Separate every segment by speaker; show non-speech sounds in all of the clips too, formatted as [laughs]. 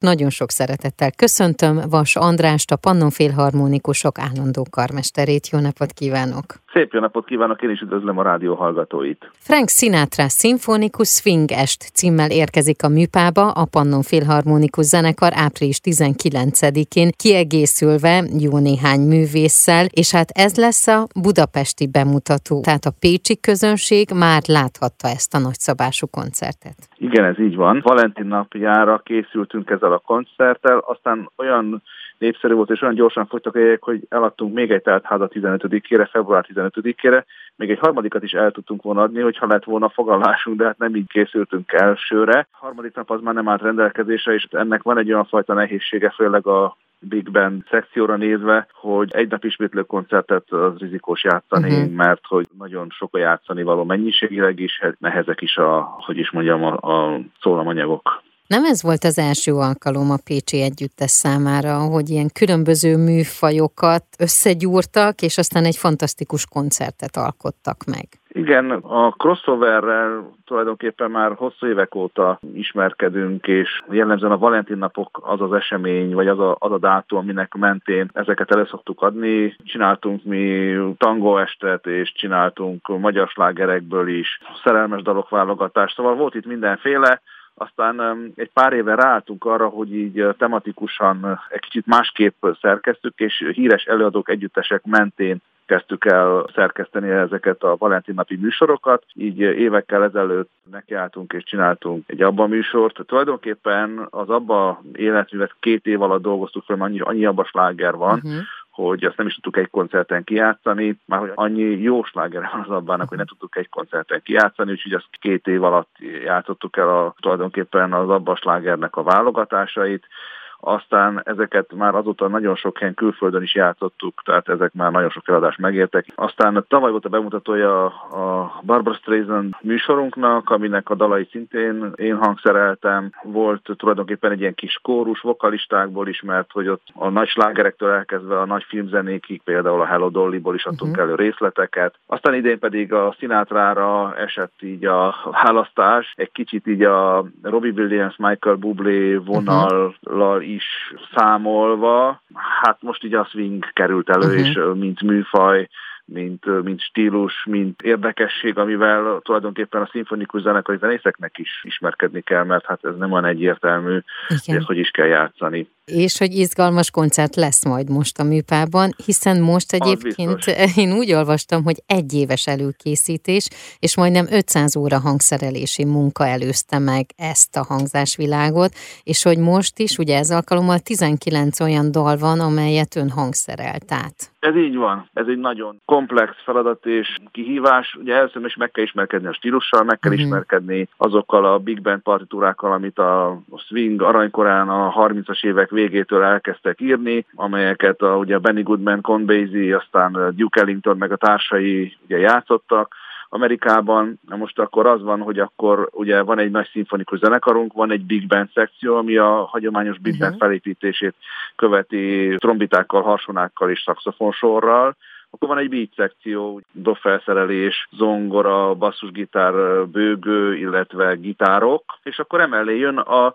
Speaker 1: Nagyon sok szeretettel köszöntöm Vas Andrást, a Pannon Félharmonikusok állandó karmesterét. Jó napot kívánok!
Speaker 2: Szép jó napot kívánok, én is üdvözlöm a rádió hallgatóit.
Speaker 1: Frank Sinatra Symphonikus Swing Est címmel érkezik a műpába a Pannon Félharmonikus Zenekar április 19-én, kiegészülve jó néhány művésszel, és hát ez lesz a budapesti bemutató. Tehát a pécsi közönség már láthatta ezt a nagyszabású koncertet.
Speaker 2: Igen, ez így van. Valentin napjára készültünk ezzel a koncerttel, aztán olyan népszerű volt, és olyan gyorsan fogytak a jegyek, hogy eladtunk még egy teltházat 15-ére, február 15-ére, még egy harmadikat is el tudtunk volna adni, hogyha lett volna fogalásunk, de hát nem így készültünk elsőre. A harmadik nap az már nem állt rendelkezésre, és ennek van egy olyan fajta nehézsége, főleg a Big Band szekcióra nézve, hogy egy nap ismétlő koncertet az rizikós játszani, uh-huh. mert hogy nagyon sok a játszani való mennyiségileg is, nehezek is a, hogy is mondjam, a, a szólamanyagok.
Speaker 1: Nem ez volt az első alkalom a Pécsi Együttes számára, hogy ilyen különböző műfajokat összegyúrtak, és aztán egy fantasztikus koncertet alkottak meg.
Speaker 2: Igen, a crossoverrel tulajdonképpen már hosszú évek óta ismerkedünk, és jellemzően a Valentin napok az az esemény, vagy az a, az a dátum, aminek mentén ezeket elő szoktuk adni. Csináltunk mi tango estet, és csináltunk magyar slágerekből is szerelmes dalok válogatást, szóval volt itt mindenféle, aztán egy pár éve ráálltunk arra, hogy így tematikusan egy kicsit másképp szerkeztük, és híres előadók együttesek mentén kezdtük el szerkeszteni ezeket a Valentin napi műsorokat. Így évekkel ezelőtt nekiálltunk és csináltunk egy abba műsort. Tulajdonképpen az abba életművet két év alatt dolgoztuk fel, annyi, annyi abba sláger van, uh-huh hogy azt nem is tudtuk egy koncerten kijátszani, már hogy annyi jó sláger van az abban, hogy nem tudtuk egy koncerten kijátszani, úgyhogy azt két év alatt játszottuk el a, tulajdonképpen az abba slágernek a válogatásait, aztán ezeket már azóta nagyon sok helyen külföldön is játszottuk, tehát ezek már nagyon sok eladást megértek. Aztán tavaly volt a bemutatója a Barbara Streisand műsorunknak, aminek a dalai szintén én hangszereltem. Volt tulajdonképpen egy ilyen kis kórus vokalistákból is, mert hogy ott a nagy slágerektől elkezdve a nagy filmzenékig, például a Hello Dolly-ból is adtunk uh-huh. elő részleteket. Aztán idén pedig a Sinatra esett így a választás, egy kicsit így a Robbie Williams, Michael Bublé vonallal uh-huh is számolva, hát most így a swing került elő, uh-huh. és mint műfaj, mint, mint stílus, mint érdekesség, amivel tulajdonképpen a szimfonikus zenekari zenészeknek is ismerkedni kell, mert hát ez nem olyan egyértelmű, Igen. hogy ezt hogy is kell játszani
Speaker 1: és hogy izgalmas koncert lesz majd most a műpában, hiszen most egyébként [laughs] én úgy olvastam, hogy egy éves előkészítés, és majdnem 500 óra hangszerelési munka előzte meg ezt a hangzásvilágot, és hogy most is, ugye ez alkalommal 19 olyan dal van, amelyet ön hangszerelt át.
Speaker 2: Ez így van. Ez egy nagyon komplex feladat és kihívás. Ugye először is meg kell ismerkedni a stílussal, meg kell uh-huh. ismerkedni azokkal a big band partitúrákkal, amit a swing aranykorán a 30-as évek végétől elkezdtek írni, amelyeket a, ugye Benny Goodman, Con Basie, aztán Duke Ellington meg a társai ugye játszottak, Amerikában. Na most akkor az van, hogy akkor ugye van egy nagy szimfonikus zenekarunk, van egy big band szekció, ami a hagyományos big band felépítését követi trombitákkal, harsonákkal és szakszofonsorral, akkor van egy beat szekció, dobfelszerelés, zongora, basszusgitár, bőgő, illetve gitárok, és akkor emellé jön a,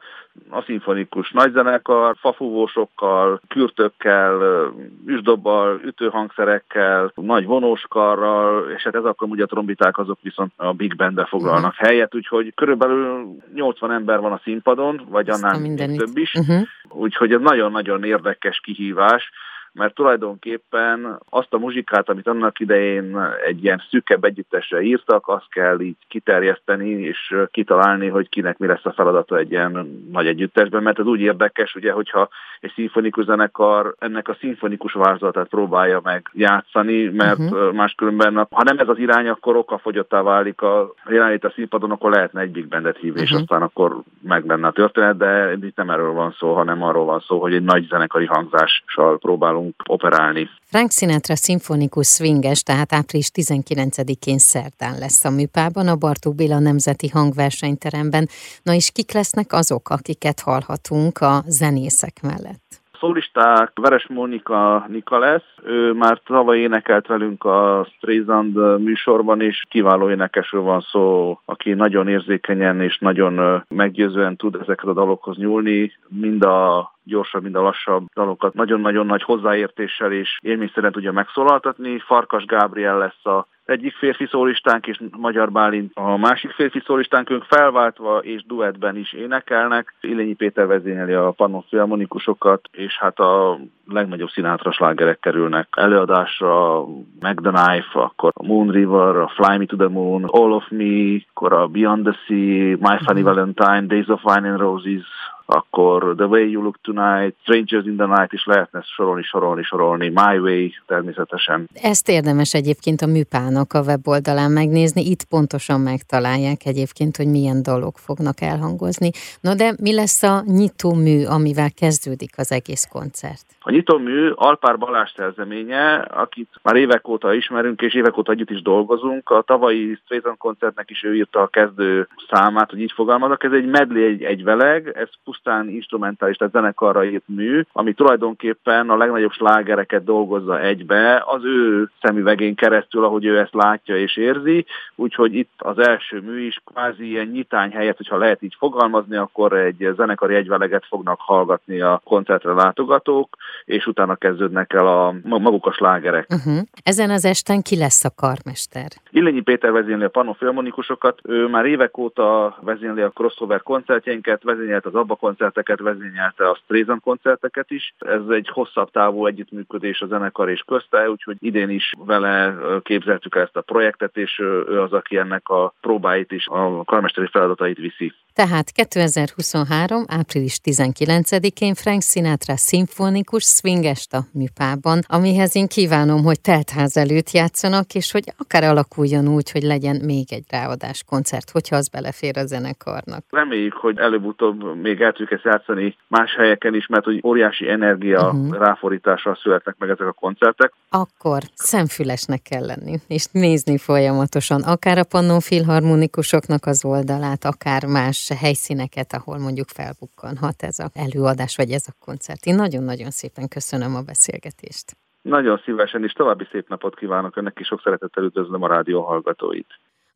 Speaker 2: a szimfonikus nagyzenekar, fafúvósokkal, kürtökkel, üsdobbal, ütőhangszerekkel, nagy vonóskarral, és hát ez akkor ugye a trombiták azok viszont a big bandbe foglalnak uh-huh. helyet, úgyhogy körülbelül 80 ember van a színpadon, vagy annál több is, uh-huh. úgyhogy ez nagyon-nagyon érdekes kihívás, mert tulajdonképpen azt a muzsikát, amit annak idején egy ilyen szűkebb együttesre írtak, azt kell így kiterjeszteni és kitalálni, hogy kinek mi lesz a feladata egy ilyen nagy együttesben, mert ez úgy érdekes, ugye, hogyha egy szimfonikus zenekar ennek a szimfonikus vázlatát próbálja meg játszani, mert uh-huh. máskülönben, ha nem ez az irány, akkor okafogyottá válik a jelenlét a színpadon, akkor lehetne egy big bandet hívni, uh-huh. és aztán akkor meg lenne a történet, de itt nem erről van szó, hanem arról van szó, hogy egy nagy zenekari hangzással próbálunk tudunk operálni.
Speaker 1: Frank Sinatra szimfonikus swinges, tehát április 19-én szerdán lesz a műpában, a Bartók Béla Nemzeti Hangversenyteremben. Na és kik lesznek azok, akiket hallhatunk a zenészek mellett?
Speaker 2: Szólisták Veres Mónika Nika lesz, ő már tavaly énekelt velünk a Streisand műsorban is, kiváló énekesről van szó, aki nagyon érzékenyen és nagyon meggyőzően tud ezeket a dalokhoz nyúlni, mind a gyorsabb, mind a lassabb dalokat nagyon-nagyon nagy hozzáértéssel és élményszerűen tudja megszólaltatni. Farkas Gábriel lesz a egyik férfi szólistánk, és Magyar Bálint a másik férfi szólistánk, ők felváltva és duettben is énekelnek. Ilényi Péter vezényeli a Pannon filmonikusokat, és hát a legnagyobb színátra slágerek kerülnek előadásra, Meg the Knife, akkor a Moon River, a Fly Me to the Moon, All of Me, akkor a Beyond the Sea, My Funny mhm. Valentine, Days of Wine and Roses, akkor The Way You Look Tonight, Strangers in the Night is lehetne sorolni, sorolni, sorolni, My Way természetesen.
Speaker 1: Ezt érdemes egyébként a műpának a weboldalán megnézni, itt pontosan megtalálják egyébként, hogy milyen dalok fognak elhangozni. Na de mi lesz a nyitó mű, amivel kezdődik az egész koncert?
Speaker 2: A nyitómű Alpár Balázs szerzeménye, akit már évek óta ismerünk, és évek óta együtt is dolgozunk. A tavalyi Straighton koncertnek is ő írta a kezdő számát, hogy így fogalmazok. Ez egy medley, egy, egy veleg, ez pusztán instrumentális, tehát zenekarra írt mű, ami tulajdonképpen a legnagyobb slágereket dolgozza egybe, az ő szemüvegén keresztül, ahogy ő ezt látja és érzi. Úgyhogy itt az első mű is kvázi ilyen nyitány helyett, hogyha lehet így fogalmazni, akkor egy zenekari egyveleget fognak hallgatni a koncertre látogatók és utána kezdődnek el a maguk a slágerek.
Speaker 1: Uh-huh. Ezen az esten ki lesz a karmester?
Speaker 2: Illényi Péter vezényli a panofilmonikusokat, ő már évek óta vezényli a crossover koncertjeinket, vezényelte az ABBA koncerteket, vezényelte a Streisand koncerteket is. Ez egy hosszabb távú együttműködés a zenekar és közte, úgyhogy idén is vele képzeltük ezt a projektet, és ő az, aki ennek a próbáit is, a karmesteri feladatait viszi.
Speaker 1: Tehát 2023. április 19-én Frank Sinatra szimfonikus swingest a műpában, amihez én kívánom, hogy teltház előtt játszanak, és hogy akár alakuljon úgy, hogy legyen még egy ráadás koncert, hogyha az belefér a zenekarnak.
Speaker 2: Reméljük, hogy előbb-utóbb még el tudjuk ezt játszani más helyeken is, mert hogy óriási energia uh-huh. ráfordítással születnek meg ezek a koncertek.
Speaker 1: Akkor szemfülesnek kell lenni, és nézni folyamatosan, akár a Pannon Filharmonikusoknak az oldalát, akár más helyszíneket, ahol mondjuk felbukkanhat ez a előadás, vagy ez a koncert. Én nagyon-nagyon szépen köszönöm a beszélgetést.
Speaker 2: Nagyon szívesen, és további szép napot kívánok önnek, és sok szeretettel üdvözlöm a rádió hallgatóit.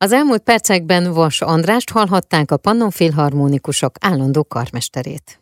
Speaker 1: Az elmúlt percekben Vas Andrást hallhatták a Pannon Filharmonikusok állandó karmesterét.